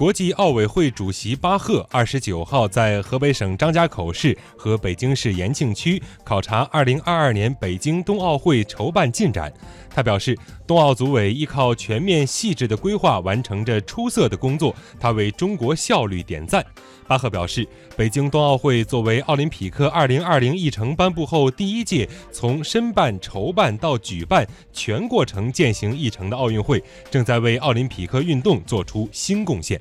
国际奥委会主席巴赫二十九号在河北省张家口市和北京市延庆区考察二零二二年北京冬奥会筹办进展。他表示冬奥组委依靠全面细致的规划完成着出色的工作他为中国效率点赞。巴赫表示北京冬奥会作为奥林匹克二零二零议程颁布后第一届从申办筹办到举办全过程践行议程的奥运会正在为奥林匹克运动做出新贡献。